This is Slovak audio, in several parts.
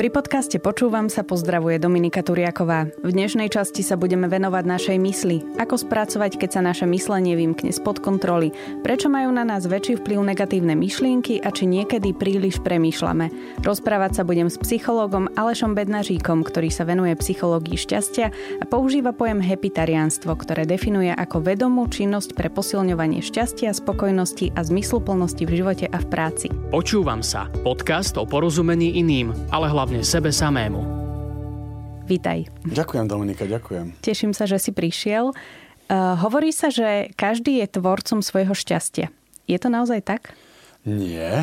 Pri podcaste Počúvam sa pozdravuje Dominika Turiaková. V dnešnej časti sa budeme venovať našej mysli. Ako spracovať, keď sa naše myslenie vymkne spod kontroly. Prečo majú na nás väčší vplyv negatívne myšlienky a či niekedy príliš premýšľame. Rozprávať sa budem s psychológom Alešom Bednažíkom, ktorý sa venuje psychológii šťastia a používa pojem hepitariánstvo, ktoré definuje ako vedomú činnosť pre posilňovanie šťastia, spokojnosti a zmysluplnosti v živote a v práci. Počúvam sa. Podcast o porozumení iným, ale hlavne hlavne sebe samému. Vítaj. Ďakujem, Dominika, ďakujem. Teším sa, že si prišiel. Uh, hovorí sa, že každý je tvorcom svojho šťastia. Je to naozaj tak? Nie.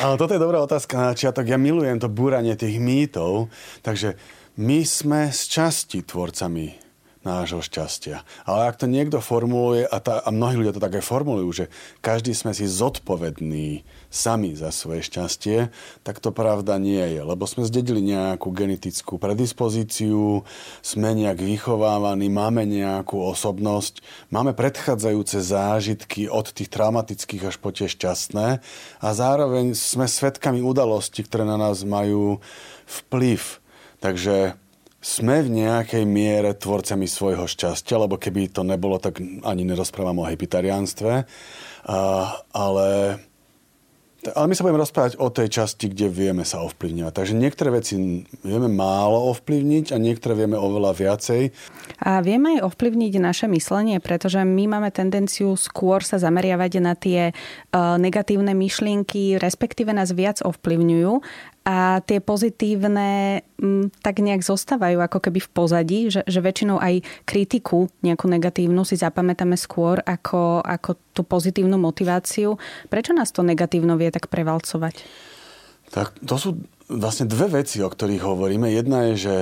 Ale toto je dobrá otázka na začiatok. Ja milujem to búranie tých mýtov, takže my sme z časti tvorcami nášho šťastia. Ale ak to niekto formuluje, a, tá, a mnohí ľudia to tak aj formulujú, že každý sme si zodpovední sami za svoje šťastie, tak to pravda nie je. Lebo sme zdedili nejakú genetickú predispozíciu, sme nejak vychovávaní, máme nejakú osobnosť, máme predchádzajúce zážitky od tých traumatických až po tie šťastné a zároveň sme svetkami udalostí, ktoré na nás majú vplyv. Takže sme v nejakej miere tvorcami svojho šťastia, lebo keby to nebolo, tak ani nerozprávam o hepitariánstve. Ale ale my sa budeme rozprávať o tej časti, kde vieme sa ovplyvňovať. Takže niektoré veci vieme málo ovplyvniť a niektoré vieme oveľa viacej. A vieme aj ovplyvniť naše myslenie, pretože my máme tendenciu skôr sa zameriavať na tie negatívne myšlienky, respektíve nás viac ovplyvňujú a tie pozitívne m, tak nejak zostávajú ako keby v pozadí, že, že väčšinou aj kritiku nejakú negatívnu si zapamätáme skôr ako, ako tú pozitívnu motiváciu. Prečo nás to negatívno vie tak prevalcovať? Tak to sú vlastne dve veci, o ktorých hovoríme. Jedna je, že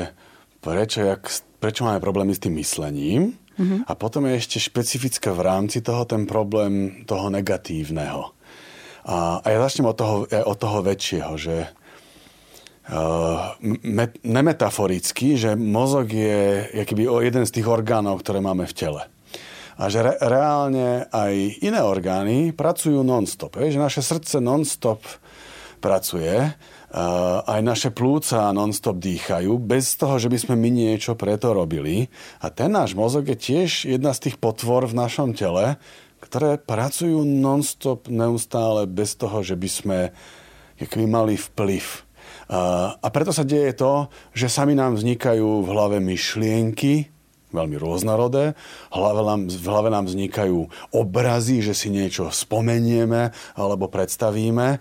prečo, jak, prečo máme problémy s tým myslením mm-hmm. a potom je ešte špecifické v rámci toho ten problém toho negatívneho. A, a ja začnem od toho, od toho väčšieho, že uh, nemetaforicky, že mozog je jakýby jeden z tých orgánov, ktoré máme v tele. A že re, reálne aj iné orgány pracujú non-stop. Je, že naše srdce non-stop pracuje, uh, aj naše plúca non-stop dýchajú, bez toho, že by sme my niečo preto robili. A ten náš mozog je tiež jedna z tých potvor v našom tele, ktoré pracujú non-stop neustále bez toho, že by sme mali vplyv a preto sa deje to, že sami nám vznikajú v hlave myšlienky, veľmi rôznorodé. V hlave, nám, vznikajú obrazy, že si niečo spomenieme alebo predstavíme.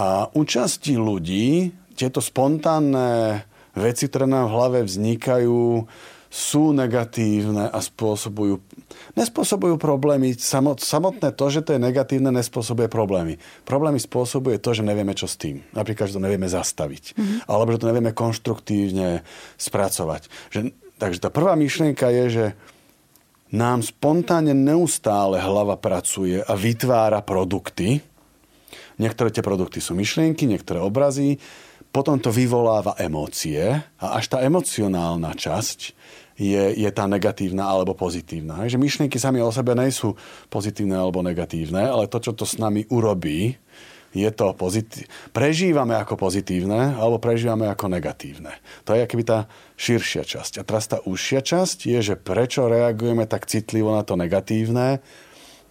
A u časti ľudí tieto spontánne veci, ktoré nám v hlave vznikajú, sú negatívne a spôsobujú, nespôsobujú problémy. Samotné to, že to je negatívne, nespôsobuje problémy. Problémy spôsobuje to, že nevieme, čo s tým. Napríklad, že to nevieme zastaviť. Mm-hmm. Alebo že to nevieme konštruktívne spracovať. Že, takže tá prvá myšlienka je, že nám spontánne neustále hlava pracuje a vytvára produkty. Niektoré tie produkty sú myšlienky, niektoré obrazy, potom to vyvoláva emócie a až tá emocionálna časť je, je tá negatívna alebo pozitívna. Že myšlienky sami o sebe nejsú pozitívne alebo negatívne, ale to, čo to s nami urobí, je to pozitív... prežívame ako pozitívne alebo prežívame ako negatívne. To je akoby tá širšia časť. A teraz tá užšia časť je, že prečo reagujeme tak citlivo na to negatívne.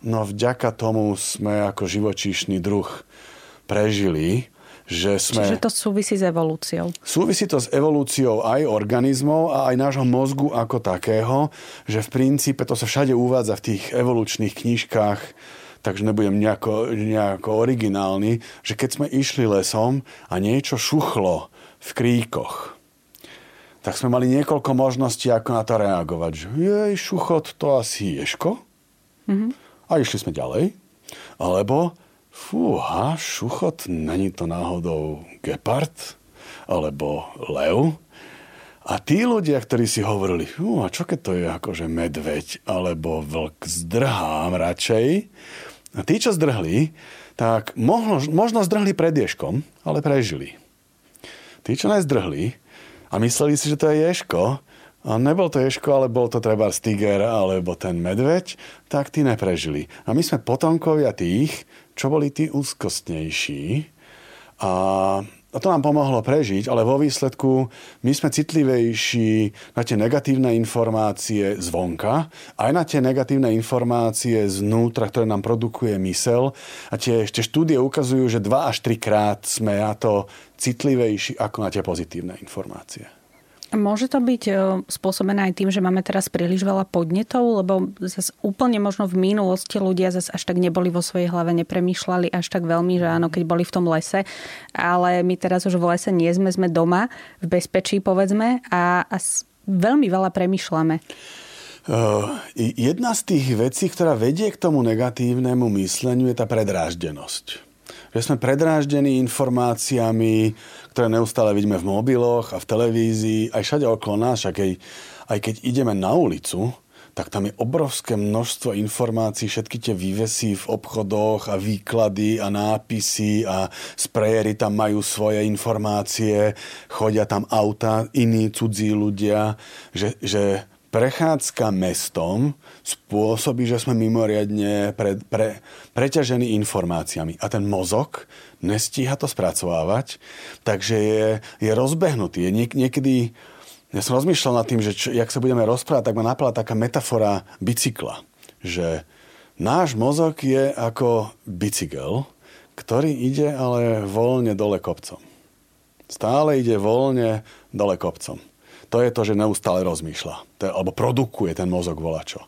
No vďaka tomu sme ako živočíšny druh prežili že sme... Čiže to súvisí s evolúciou. Súvisí to s evolúciou aj organizmov a aj nášho mozgu ako takého, že v princípe to sa všade uvádza v tých evolučných knižkách, takže nebudem nejako, nejako originálny, že keď sme išli lesom a niečo šuchlo v kríkoch, tak sme mali niekoľko možností, ako na to reagovať. Že jej, šuchot, to asi ješko. Mm-hmm. A išli sme ďalej. Alebo fúha, šuchot, není to náhodou gepard alebo lev? A tí ľudia, ktorí si hovorili, a čo keď to je akože medveď alebo vlk, zdrhám radšej. A tí, čo zdrhli, tak možno, možno zdrhli pred ješkom, ale prežili. Tí, čo nezdrhli a mysleli si, že to je ješko, a nebol to ješko, ale bol to treba stiger alebo ten medveď, tak tí neprežili. A my sme potomkovia tých, čo boli tí úzkostnejší. A, a to nám pomohlo prežiť, ale vo výsledku my sme citlivejší na tie negatívne informácie zvonka, aj na tie negatívne informácie znútra, ktoré nám produkuje mysel. A tie, tie štúdie ukazujú, že 2 až 3 krát sme na to citlivejší ako na tie pozitívne informácie. Môže to byť e, spôsobené aj tým, že máme teraz príliš veľa podnetov, lebo zase úplne možno v minulosti ľudia zase až tak neboli vo svojej hlave, nepremýšľali až tak veľmi, že áno, keď boli v tom lese, ale my teraz už v lese nie sme, sme doma, v bezpečí povedzme a, a veľmi veľa premýšľame. Uh, jedna z tých vecí, ktorá vedie k tomu negatívnemu mysleniu, je tá predráždenosť že sme predráždení informáciami, ktoré neustále vidíme v mobiloch a v televízii, aj všade okolo nás, aj keď, aj keď ideme na ulicu, tak tam je obrovské množstvo informácií, všetky tie vývesy v obchodoch a výklady a nápisy a sprejery tam majú svoje informácie, chodia tam auta, iní cudzí ľudia, že, že prechádzka mestom spôsobí, že sme mimoriadne pre, pre, preťažení informáciami. A ten mozog nestíha to spracovávať, takže je, je rozbehnutý. Je niek- niekedy, ja som rozmýšľal nad tým, že čo, jak sa budeme rozprávať, tak ma napadla taká metafora bicykla. Že náš mozog je ako bicykel, ktorý ide ale voľne dole kopcom. Stále ide voľne dole kopcom to je to, že neustále rozmýšľa. To je, alebo produkuje ten mozog volačo.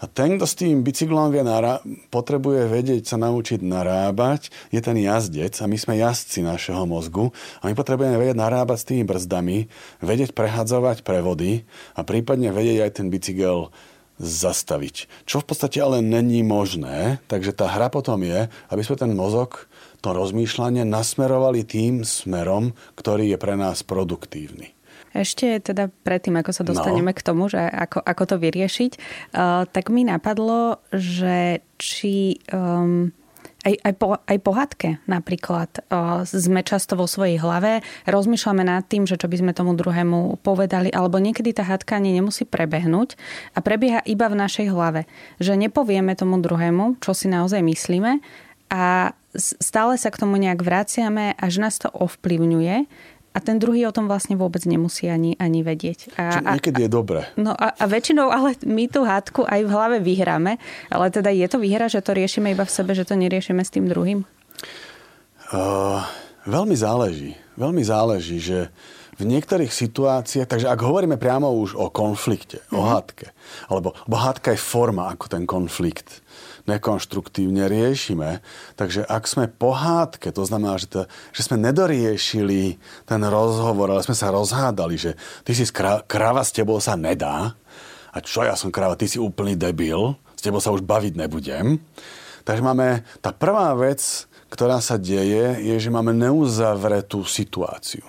A ten, kto s tým bicyklom vie nará- potrebuje vedieť sa naučiť narábať, je ten jazdec a my sme jazdci našeho mozgu a my potrebujeme vedieť narábať s tými brzdami, vedieť prehadzovať prevody a prípadne vedieť aj ten bicykel zastaviť. Čo v podstate ale není možné, takže tá hra potom je, aby sme ten mozog, to rozmýšľanie nasmerovali tým smerom, ktorý je pre nás produktívny. Ešte teda predtým, ako sa dostaneme no. k tomu, že ako, ako to vyriešiť, uh, tak mi napadlo, že či... Um, aj, aj, po, aj po hádke napríklad uh, sme často vo svojej hlave, rozmýšľame nad tým, že čo by sme tomu druhému povedali, alebo niekedy tá hádka ani nemusí prebehnúť a prebieha iba v našej hlave. Že nepovieme tomu druhému, čo si naozaj myslíme a stále sa k tomu nejak vraciame, až nás to ovplyvňuje a ten druhý o tom vlastne vôbec nemusí ani, ani vedieť. A, Čo niekedy je dobré. No a, a väčšinou ale my tú hádku aj v hlave vyhráme, ale teda je to výhra, že to riešime iba v sebe, že to neriešime s tým druhým? Uh, veľmi záleží. Veľmi záleží, že v niektorých situáciách, takže ak hovoríme priamo už o konflikte, mm-hmm. o mhm. hádke, alebo, alebo hádka je forma ako ten konflikt, nekonštruktívne riešime. Takže ak sme pohádke, to znamená, že, to, že sme nedoriešili ten rozhovor, ale sme sa rozhádali, že ty si krava s tebou sa nedá, a čo ja som krava, ty si úplný debil, s tebou sa už baviť nebudem. Takže máme, tá prvá vec, ktorá sa deje, je, že máme neuzavretú situáciu.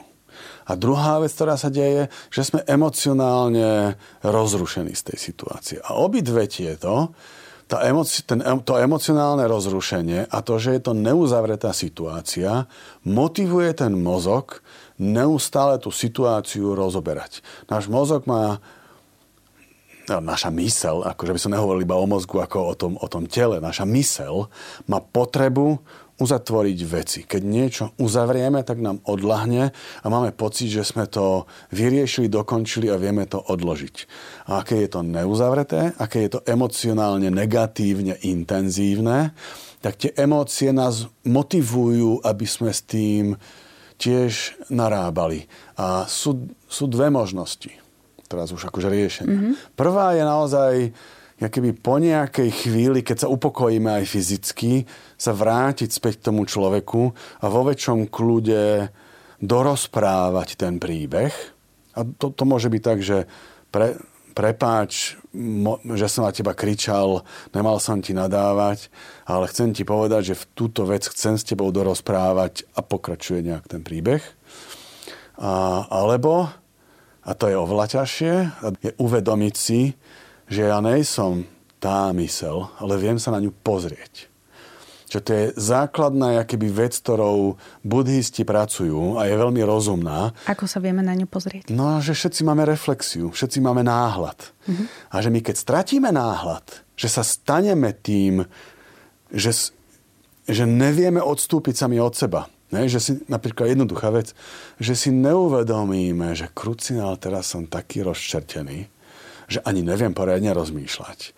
A druhá vec, ktorá sa deje, že sme emocionálne rozrušení z tej situácie. A obidve tieto tá emoci- ten, to emocionálne rozrušenie a to, že je to neuzavretá situácia, motivuje ten mozog neustále tú situáciu rozoberať. Náš mozog má no, naša mysel, akože by som nehovoril iba o mozgu ako o tom, o tom tele, naša mysel má potrebu uzatvoriť veci. Keď niečo uzavrieme, tak nám odlahne a máme pocit, že sme to vyriešili, dokončili a vieme to odložiť. A aké je to neuzavreté, aké je to emocionálne negatívne intenzívne, tak tie emócie nás motivujú, aby sme s tým tiež narábali. A sú, sú dve možnosti, teraz už akože riešenia. Mm-hmm. Prvá je naozaj ja keby po nejakej chvíli, keď sa upokojíme aj fyzicky, sa vrátiť späť k tomu človeku a vo väčšom kľude dorozprávať ten príbeh. A to, to môže byť tak, že pre, prepáč, mo, že som na teba kričal, nemal som ti nadávať, ale chcem ti povedať, že v túto vec chcem s tebou dorozprávať a pokračuje nejak ten príbeh. A, alebo, a to je oveľa ťažšie, je uvedomiť si, že ja nejsom tá mysel, ale viem sa na ňu pozrieť. Čo to je základná keby vec, ktorou budhisti pracujú a je veľmi rozumná. Ako sa vieme na ňu pozrieť? No, že všetci máme reflexiu, všetci máme náhľad. Uh-huh. A že my keď stratíme náhľad, že sa staneme tým, že, že nevieme odstúpiť sami od seba, Ne, že si napríklad jednoduchá vec, že si neuvedomíme, že krucinál teraz som taký rozčertený, že ani neviem poriadne rozmýšľať.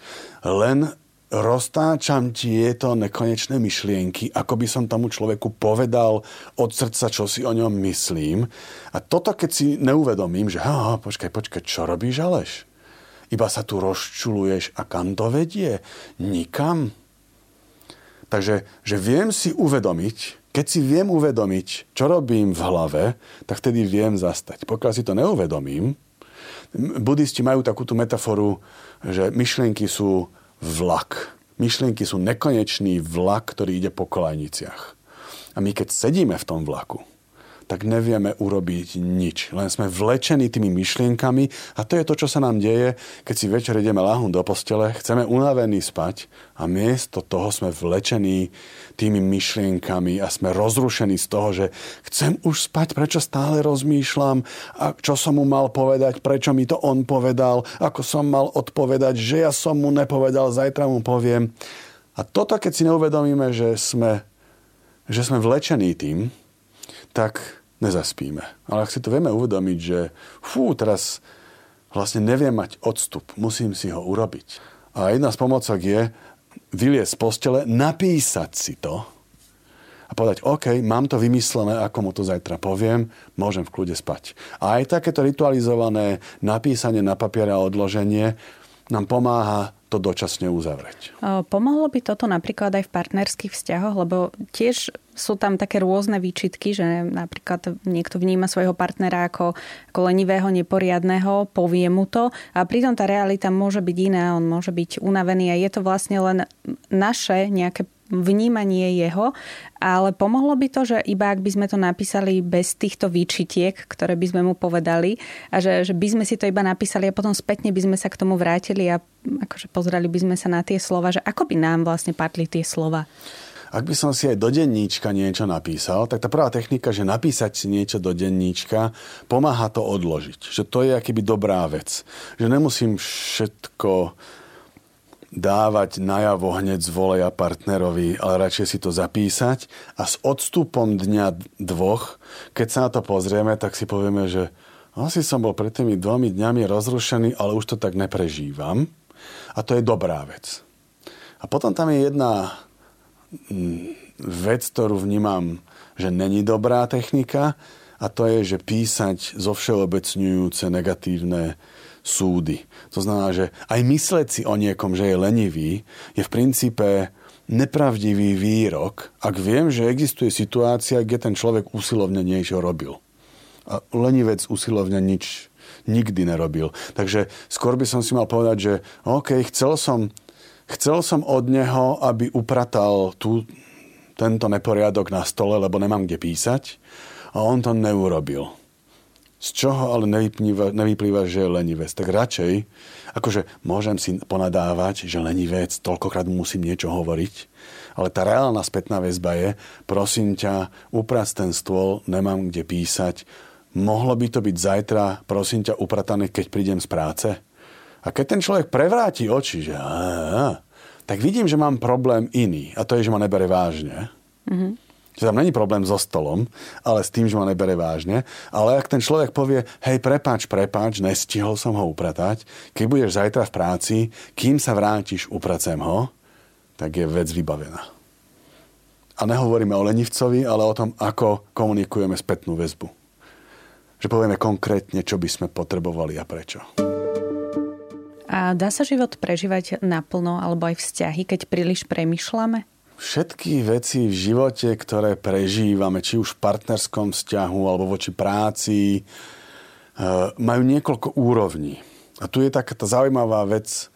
Len roztáčam tieto nekonečné myšlienky, ako by som tomu človeku povedal od srdca, čo si o ňom myslím. A toto, keď si neuvedomím, že ha, počkaj, počkaj, čo robíš, Aleš? Iba sa tu rozčuluješ a kam to vedie? Nikam. Takže že viem si uvedomiť, keď si viem uvedomiť, čo robím v hlave, tak vtedy viem zastať. Pokiaľ si to neuvedomím, budisti majú takúto metaforu, že myšlienky sú vlak. Myšlienky sú nekonečný vlak, ktorý ide po kolajniciach. A my keď sedíme v tom vlaku, tak nevieme urobiť nič. Len sme vlečení tými myšlienkami a to je to, čo sa nám deje, keď si večer ideme láhnuť do postele, chceme unavení spať a miesto toho sme vlečení tými myšlienkami a sme rozrušení z toho, že chcem už spať, prečo stále rozmýšľam a čo som mu mal povedať, prečo mi to on povedal, ako som mal odpovedať, že ja som mu nepovedal, zajtra mu poviem. A toto, keď si neuvedomíme, že sme, že sme vlečení tým, tak nezaspíme. Ale ak si to vieme uvedomiť, že fú, teraz vlastne neviem mať odstup, musím si ho urobiť. A jedna z pomocok je vyliesť z postele, napísať si to a povedať, OK, mám to vymyslené, ako mu to zajtra poviem, môžem v kľude spať. A aj takéto ritualizované napísanie na papier a odloženie nám pomáha to dočasne uzavrieť. Pomohlo by toto napríklad aj v partnerských vzťahoch, lebo tiež sú tam také rôzne výčitky, že napríklad niekto vníma svojho partnera ako, ako lenivého, neporiadného, povie mu to a pritom tá realita môže byť iná, on môže byť unavený a je to vlastne len naše nejaké vnímanie jeho, ale pomohlo by to, že iba ak by sme to napísali bez týchto výčitiek, ktoré by sme mu povedali a že, že by sme si to iba napísali a potom spätne by sme sa k tomu vrátili a akože pozreli by sme sa na tie slova, že ako by nám vlastne padli tie slova. Ak by som si aj do denníčka niečo napísal, tak tá prvá technika, že napísať si niečo do denníčka, pomáha to odložiť. Že to je akýby dobrá vec. Že nemusím všetko dávať najavo hneď z voleja partnerovi, ale radšej si to zapísať a s odstupom dňa dvoch, keď sa na to pozrieme, tak si povieme, že asi som bol pred tými dvomi dňami rozrušený, ale už to tak neprežívam. A to je dobrá vec. A potom tam je jedna mm, vec, ktorú vnímam, že není dobrá technika a to je, že písať zo všeobecňujúce negatívne súdy. To znamená, že aj mysleť si o niekom, že je lenivý, je v princípe nepravdivý výrok, ak viem, že existuje situácia, kde ten človek usilovne niečo robil. A lenivec usilovne nič nikdy nerobil. Takže skôr by som si mal povedať, že OK, chcel som, chcel som od neho, aby upratal tú, tento neporiadok na stole, lebo nemám kde písať a on to neurobil z čoho ale nevyplýva, nevyplýva, že je lenivec. Tak radšej, akože môžem si ponadávať, že lenivec, toľkokrát musím niečo hovoriť, ale tá reálna spätná väzba je, prosím ťa, uprac ten stôl, nemám kde písať, mohlo by to byť zajtra, prosím ťa, upratané, keď prídem z práce? A keď ten človek prevráti oči, že á, tak vidím, že mám problém iný. A to je, že ma nebere vážne. Mm-hmm že tam není problém so stolom, ale s tým, že ma nebere vážne. Ale ak ten človek povie, hej, prepáč, prepáč, nestihol som ho upratať, keď budeš zajtra v práci, kým sa vrátiš, upracem ho, tak je vec vybavená. A nehovoríme o lenivcovi, ale o tom, ako komunikujeme spätnú väzbu. Že povieme konkrétne, čo by sme potrebovali a prečo. A dá sa život prežívať naplno alebo aj vzťahy, keď príliš premyšľame? Všetky veci v živote, ktoré prežívame, či už v partnerskom vzťahu alebo voči práci, eh, majú niekoľko úrovní. A tu je taká tá zaujímavá vec,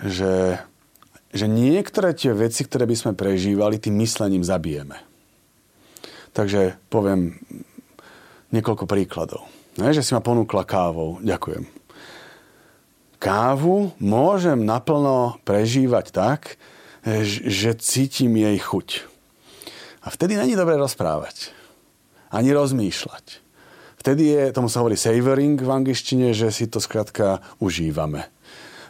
že, že niektoré tie veci, ktoré by sme prežívali, tým myslením zabijeme. Takže poviem niekoľko príkladov. Ne, že si ma ponúkla kávou. Ďakujem. Kávu môžem naplno prežívať tak, že cítim jej chuť. A vtedy není dobre rozprávať. Ani rozmýšľať. Vtedy je, tomu sa hovorí savoring v angličtine, že si to skrátka užívame.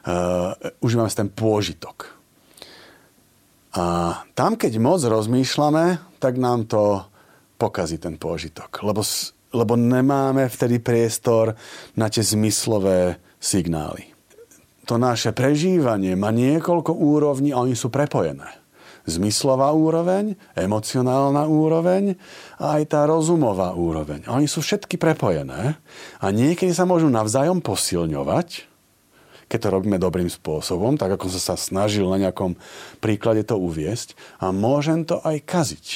Uh, užívame si ten pôžitok. A tam, keď moc rozmýšľame, tak nám to pokazí ten pôžitok. Lebo, lebo nemáme vtedy priestor na tie zmyslové signály. To naše prežívanie má niekoľko úrovní a oni sú prepojené. Zmyslová úroveň, emocionálna úroveň a aj tá rozumová úroveň. A oni sú všetky prepojené a niekedy sa môžu navzájom posilňovať, keď to robíme dobrým spôsobom, tak ako som sa snažil na nejakom príklade to uviesť. A môžem to aj kaziť.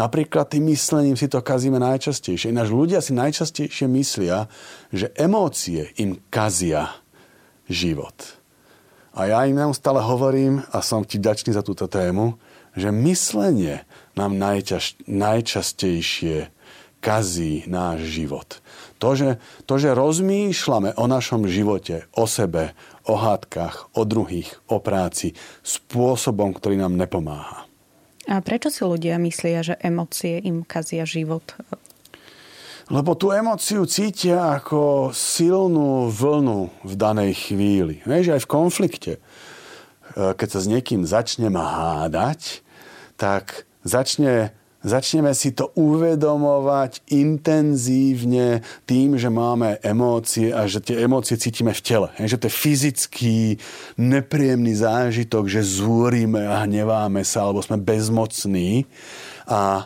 Napríklad tým myslením si to kazíme najčastejšie. Ináč ľudia si najčastejšie myslia, že emócie im kazia život. A ja im neustále hovorím, a som ti ďačný za túto tému, že myslenie nám najčas, najčastejšie kazí náš život. To že, to, že rozmýšľame o našom živote, o sebe, o hádkach, o druhých, o práci, spôsobom, ktorý nám nepomáha. A prečo si ľudia myslia, že emócie im kazia život? Lebo tú emóciu cítia ako silnú vlnu v danej chvíli. Vieš, aj v konflikte. E, keď sa s niekým začnem hádať, tak začne Začneme si to uvedomovať intenzívne tým, že máme emócie a že tie emócie cítime v tele. Že to je fyzický, nepríjemný zážitok, že zúrime a hneváme sa, alebo sme bezmocní. A,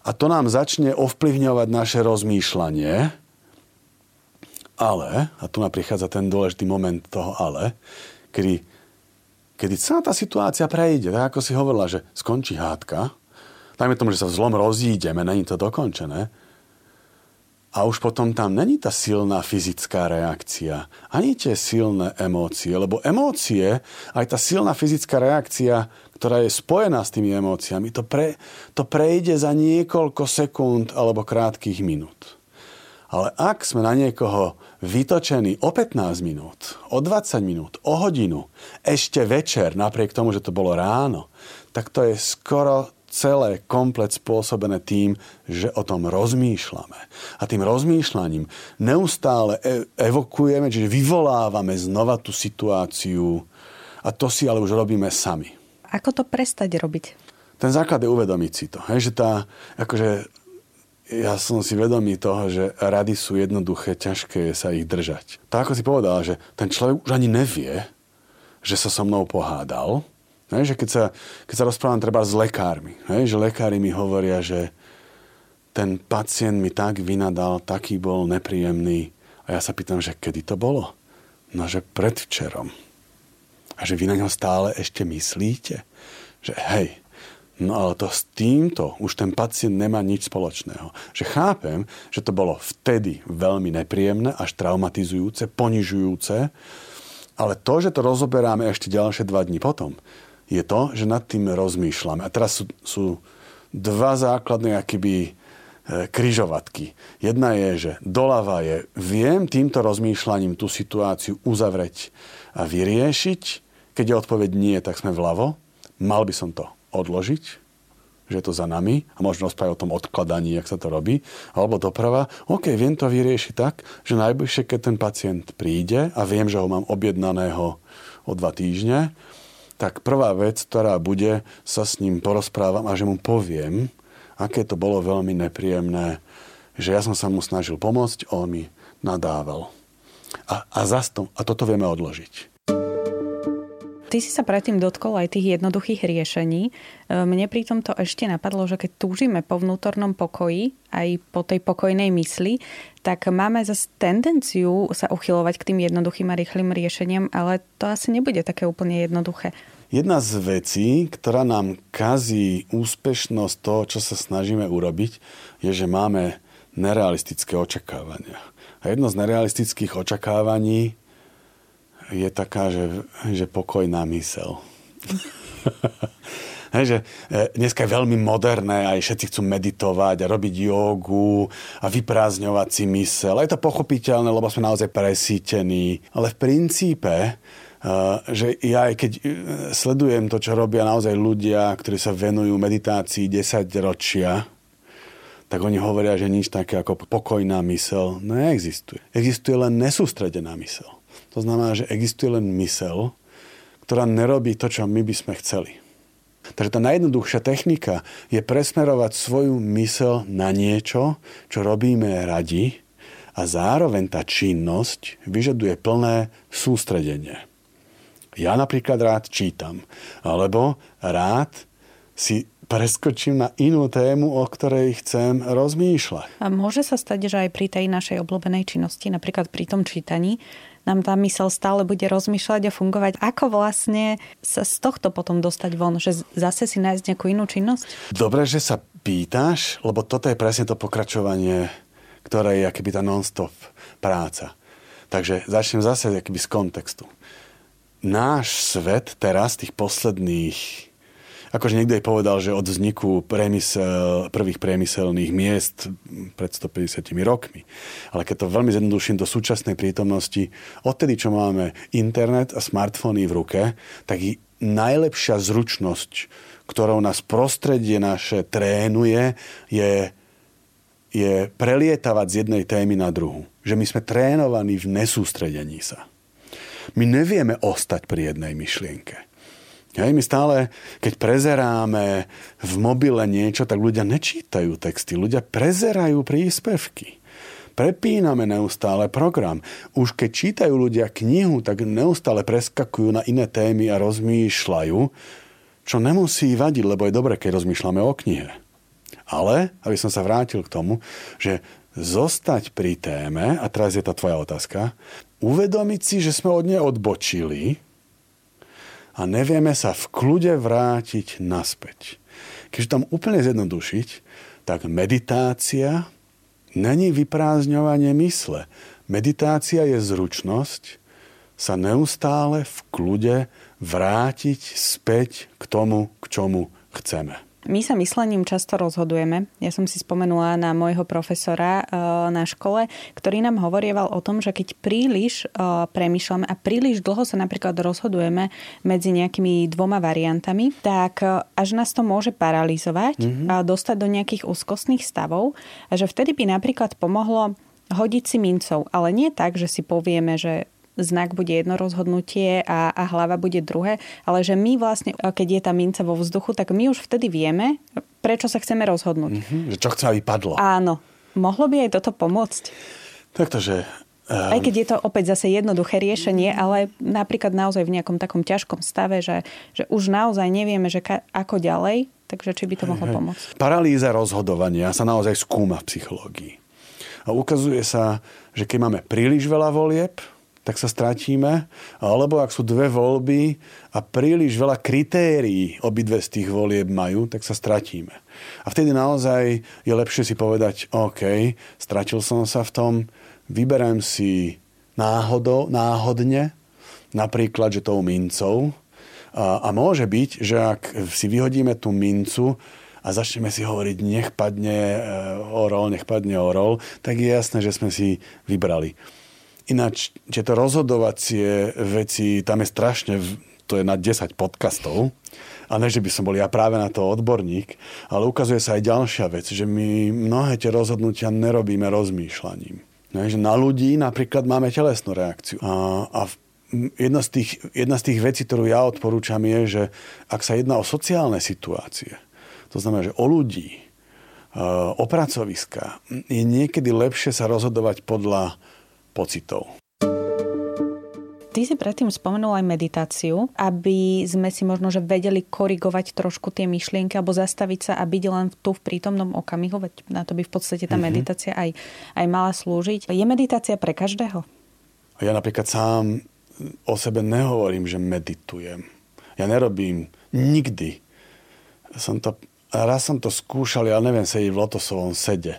a to nám začne ovplyvňovať naše rozmýšľanie. Ale, a tu nám prichádza ten dôležitý moment toho ale, kedy, kedy celá tá situácia prejde, tak ako si hovorila, že skončí hádka, dajme tomu, že sa v zlom rozídeme, není to dokončené, a už potom tam není tá silná fyzická reakcia, ani tie silné emócie, lebo emócie, aj tá silná fyzická reakcia, ktorá je spojená s tými emóciami, to, pre, to prejde za niekoľko sekúnd alebo krátkých minút. Ale ak sme na niekoho vytočení o 15 minút, o 20 minút, o hodinu, ešte večer, napriek tomu, že to bolo ráno, tak to je skoro celé komplet spôsobené tým, že o tom rozmýšľame. A tým rozmýšľaním neustále e- evokujeme, čiže vyvolávame znova tú situáciu a to si ale už robíme sami. Ako to prestať robiť? Ten základ je uvedomiť si to. Hej, že tá, akože ja som si vedomý toho, že rady sú jednoduché, ťažké je sa ich držať. Tak ako si povedal, že ten človek už ani nevie, že sa so mnou pohádal, Hej, že keď sa, keď sa rozprávam treba s lekármi, hej, že lekári mi hovoria, že ten pacient mi tak vynadal, taký bol nepríjemný. A ja sa pýtam, že kedy to bolo? No, že predvčerom. A že vy na ňo stále ešte myslíte? Že hej, no ale to s týmto už ten pacient nemá nič spoločného. Že chápem, že to bolo vtedy veľmi nepríjemné, až traumatizujúce, ponižujúce, ale to, že to rozoberáme ešte ďalšie dva dní potom, je to, že nad tým rozmýšľame. A teraz sú, sú dva základné akýby e, kryžovatky. Jedna je, že doľava je, viem týmto rozmýšľaním tú situáciu uzavrieť a vyriešiť. Keď je odpoveď nie, tak sme vľavo. Mal by som to odložiť, že je to za nami a možno rozprávať o tom odkladaní, jak sa to robí. Alebo doprava, OK, viem to vyriešiť tak, že najbližšie, keď ten pacient príde a viem, že ho mám objednaného o dva týždne, tak prvá vec, ktorá bude, sa s ním porozprávam a že mu poviem, aké to bolo veľmi nepríjemné, že ja som sa mu snažil pomôcť, on mi nadával. A, a, zastom, a toto vieme odložiť. Ty si sa predtým dotkol aj tých jednoduchých riešení. E, mne pri tomto ešte napadlo, že keď túžime po vnútornom pokoji, aj po tej pokojnej mysli, tak máme zase tendenciu sa uchylovať k tým jednoduchým a rýchlým riešeniam, ale to asi nebude také úplne jednoduché. Jedna z vecí, ktorá nám kazí úspešnosť toho, čo sa snažíme urobiť, je, že máme nerealistické očakávania. A jedno z nerealistických očakávaní je taká, že, že pokojná mysel. Hej, že e, dneska je veľmi moderné, aj všetci chcú meditovať a robiť jogu a vyprázdňovať si mysel. Je to pochopiteľné, lebo sme naozaj presítení. Ale v princípe, e, že ja aj keď e, sledujem to, čo robia naozaj ľudia, ktorí sa venujú meditácii 10 ročia, tak oni hovoria, že nič také ako pokojná mysel neexistuje. Existuje len nesústredená mysel. To znamená, že existuje len mysel, ktorá nerobí to, čo my by sme chceli. Takže tá najjednoduchšia technika je presmerovať svoju mysel na niečo, čo robíme radi a zároveň tá činnosť vyžaduje plné sústredenie. Ja napríklad rád čítam, alebo rád si preskočím na inú tému, o ktorej chcem rozmýšľať. A môže sa stať, že aj pri tej našej obľúbenej činnosti, napríklad pri tom čítaní, nám tá mysel stále bude rozmýšľať a fungovať. Ako vlastne sa z tohto potom dostať von? Že zase si nájsť nejakú inú činnosť? Dobre, že sa pýtaš, lebo toto je presne to pokračovanie, ktoré je akoby tá non-stop práca. Takže začnem zase akoby z kontextu. Náš svet teraz, tých posledných Akože niekto aj povedal, že od vzniku priemysel, prvých priemyselných miest pred 150 rokmi. Ale keď to veľmi zjednoduším do súčasnej prítomnosti, odtedy, čo máme internet a smartfóny v ruke, tak najlepšia zručnosť, ktorou nás prostredie naše trénuje, je, je prelietavať z jednej témy na druhú. Že my sme trénovaní v nesústredení sa. My nevieme ostať pri jednej myšlienke. Hej, my stále, keď prezeráme v mobile niečo, tak ľudia nečítajú texty, ľudia prezerajú príspevky. Prepíname neustále program. Už keď čítajú ľudia knihu, tak neustále preskakujú na iné témy a rozmýšľajú, čo nemusí vadiť, lebo je dobre, keď rozmýšľame o knihe. Ale, aby som sa vrátil k tomu, že zostať pri téme, a teraz je tá tvoja otázka, uvedomiť si, že sme od nej odbočili, a nevieme sa v kľude vrátiť naspäť. Keď tam úplne zjednodušiť, tak meditácia není vyprázdňovanie mysle. Meditácia je zručnosť sa neustále v kľude vrátiť späť k tomu, k čomu chceme. My sa myslením často rozhodujeme. Ja som si spomenula na môjho profesora eh, na škole, ktorý nám hovorieval o tom, že keď príliš eh, premyšľame a príliš dlho sa napríklad rozhodujeme medzi nejakými dvoma variantami, tak eh, až nás to môže paralizovať mm-hmm. a dostať do nejakých úzkostných stavov a že vtedy by napríklad pomohlo hodiť si mincov, ale nie tak, že si povieme, že znak bude jedno rozhodnutie a, a hlava bude druhé, ale že my vlastne, keď je tá minca vo vzduchu, tak my už vtedy vieme, prečo sa chceme rozhodnúť. Mm-hmm, že čo chce, aby padlo. Áno. Mohlo by aj toto pomôcť? Takže Um... Aj keď je to opäť zase jednoduché riešenie, ale napríklad naozaj v nejakom takom ťažkom stave, že, že už naozaj nevieme, že ka, ako ďalej, takže či by to mohlo pomôcť. Paralýza rozhodovania sa naozaj skúma v psychológii. A ukazuje sa, že keď máme príliš veľa volieb, tak sa stratíme. Alebo ak sú dve voľby a príliš veľa kritérií obidve z tých volieb majú, tak sa stratíme. A vtedy naozaj je lepšie si povedať, OK, stratil som sa v tom, vyberám si náhodou, náhodne, napríklad, že tou mincov. A, a môže byť, že ak si vyhodíme tú mincu, a začneme si hovoriť, nech padne e, orol, nech padne orol, tak je jasné, že sme si vybrali. Ináč, to rozhodovacie veci, tam je strašne, to je na 10 podcastov, a ne, že by som bol ja práve na to odborník, ale ukazuje sa aj ďalšia vec, že my mnohé tie rozhodnutia nerobíme rozmýšľaním. Ne, že na ľudí napríklad máme telesnú reakciu. A, a jedna, z tých, jedna z tých vecí, ktorú ja odporúčam, je, že ak sa jedná o sociálne situácie, to znamená, že o ľudí, e, o pracoviska, je niekedy lepšie sa rozhodovať podľa pocitov. Ty si predtým spomenul aj meditáciu, aby sme si možno že vedeli korigovať trošku tie myšlienky alebo zastaviť sa a byť len tu v prítomnom okamihu, veď na to by v podstate tá mm-hmm. meditácia aj, aj mala slúžiť. Je meditácia pre každého? Ja napríklad sám o sebe nehovorím, že meditujem. Ja nerobím nikdy. Som to, raz som to skúšal, ja neviem sedieť v lotosovom sede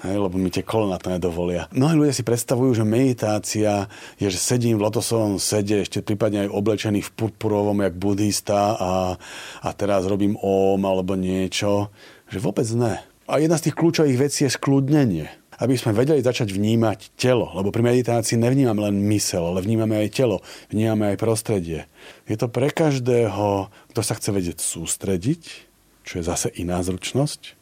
Hej, lebo mi tie kolena to nedovolia. Mnohí ľudia si predstavujú, že meditácia je, že sedím v lotosovom sede, ešte prípadne aj oblečený v purpurovom, jak buddhista a, a teraz robím om alebo niečo. Že vôbec ne. A jedna z tých kľúčových vecí je skľudnenie. Aby sme vedeli začať vnímať telo. Lebo pri meditácii nevnímame len mysel, ale vnímame aj telo, vnímame aj prostredie. Je to pre každého, kto sa chce vedieť sústrediť, čo je zase iná zručnosť.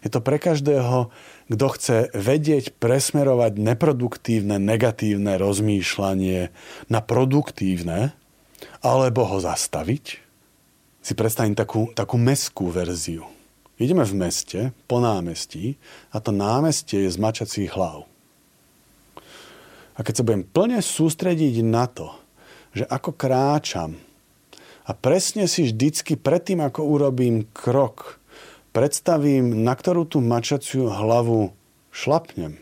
Je to pre každého, kto chce vedieť presmerovať neproduktívne, negatívne rozmýšľanie na produktívne, alebo ho zastaviť. si predstavím takú, takú meskú verziu. Ideme v meste, po námestí, a to námestie je z mačacích hlav. A keď sa budem plne sústrediť na to, že ako kráčam a presne si vždycky predtým, ako urobím krok, predstavím, na ktorú tú mačaciu hlavu šlapnem.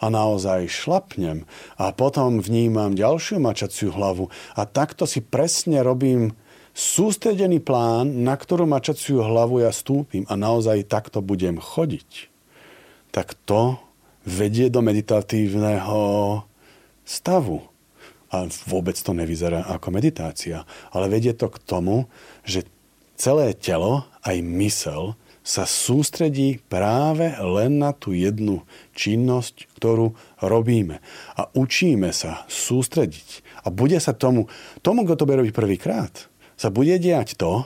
A naozaj šlapnem. A potom vnímam ďalšiu mačaciu hlavu. A takto si presne robím sústredený plán, na ktorú mačaciu hlavu ja stúpim. A naozaj takto budem chodiť, tak to vedie do meditatívneho stavu. A vôbec to nevyzerá ako meditácia, ale vedie to k tomu, že celé telo, aj mysel, sa sústredí práve len na tú jednu činnosť, ktorú robíme. A učíme sa sústrediť. A bude sa tomu, tomu, kto to bude robiť prvýkrát, sa bude diať to,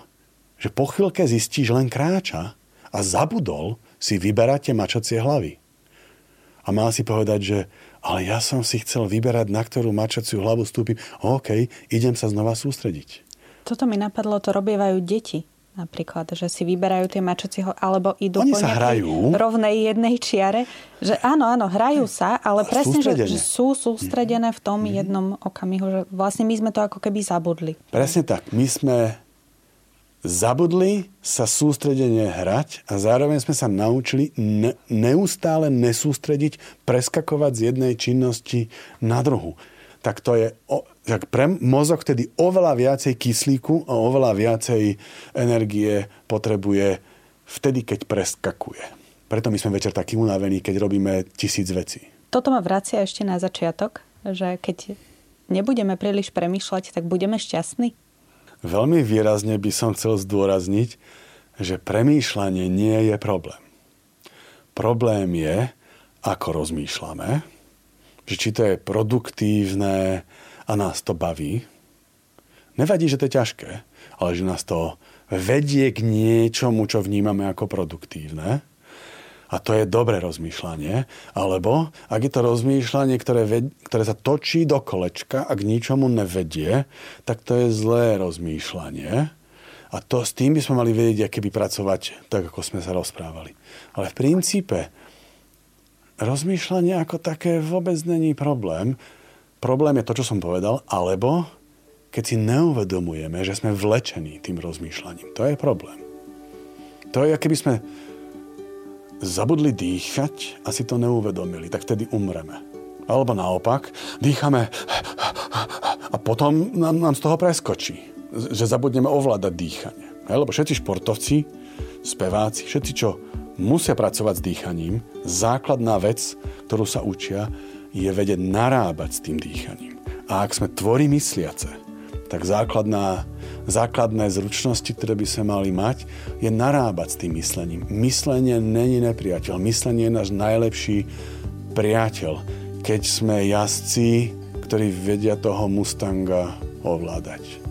že po chvíľke zistí, že len kráča a zabudol si vyberať tie mačacie hlavy. A mal si povedať, že ale ja som si chcel vyberať, na ktorú mačaciu hlavu stúpim. OK, idem sa znova sústrediť. Toto mi napadlo, to robievajú deti. Napríklad, že si vyberajú tie mačacie alebo idú Oni po sa hrajú. rovnej jednej čiare. Že áno, áno, hrajú sa, ale presne, že, že sú sústredené v tom mm-hmm. jednom okamihu, že vlastne my sme to ako keby zabudli. Presne tak. My sme zabudli sa sústredene hrať a zároveň sme sa naučili ne, neustále nesústrediť, preskakovať z jednej činnosti na druhu. Tak to je tak pre mozog tedy oveľa viacej kyslíku a oveľa viacej energie potrebuje vtedy, keď preskakuje. Preto my sme večer takí unavení, keď robíme tisíc vecí. Toto ma vracia ešte na začiatok, že keď nebudeme príliš premýšľať, tak budeme šťastní? Veľmi výrazne by som chcel zdôrazniť, že premýšľanie nie je problém. Problém je, ako rozmýšľame, že či to je produktívne, a nás to baví, nevadí, že to je ťažké, ale že nás to vedie k niečomu, čo vnímame ako produktívne, a to je dobré rozmýšľanie. Alebo ak je to rozmýšľanie, ktoré, ved, ktoré sa točí do kolečka a k ničomu nevedie, tak to je zlé rozmýšľanie. A to, s tým by sme mali vedieť, aké by pracovať, tak ako sme sa rozprávali. Ale v princípe rozmýšľanie ako také vôbec není problém. Problém je to, čo som povedal, alebo keď si neuvedomujeme, že sme vlečení tým rozmýšľaním. To je problém. To je, keby sme zabudli dýchať a si to neuvedomili, tak vtedy umreme. Alebo naopak, dýchame a potom nám, nám z toho preskočí, že zabudneme ovládať dýchanie. Lebo všetci športovci, speváci, všetci, čo musia pracovať s dýchaním, základná vec, ktorú sa učia, je vedieť narábať s tým dýchaním. A ak sme tvorí mysliace, tak základná, základné zručnosti, ktoré by sme mali mať, je narábať s tým myslením. Myslenie není nepriateľ. Myslenie je náš najlepší priateľ, keď sme jazdci, ktorí vedia toho Mustanga ovládať.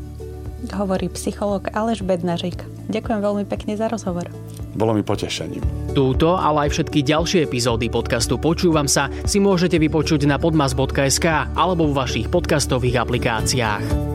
Hovorí psycholog Aleš Bednažik. Ďakujem veľmi pekne za rozhovor. Bolo mi potešením. Túto, ale aj všetky ďalšie epizódy podcastu Počúvam sa si môžete vypočuť na podmas.sk alebo v vašich podcastových aplikáciách.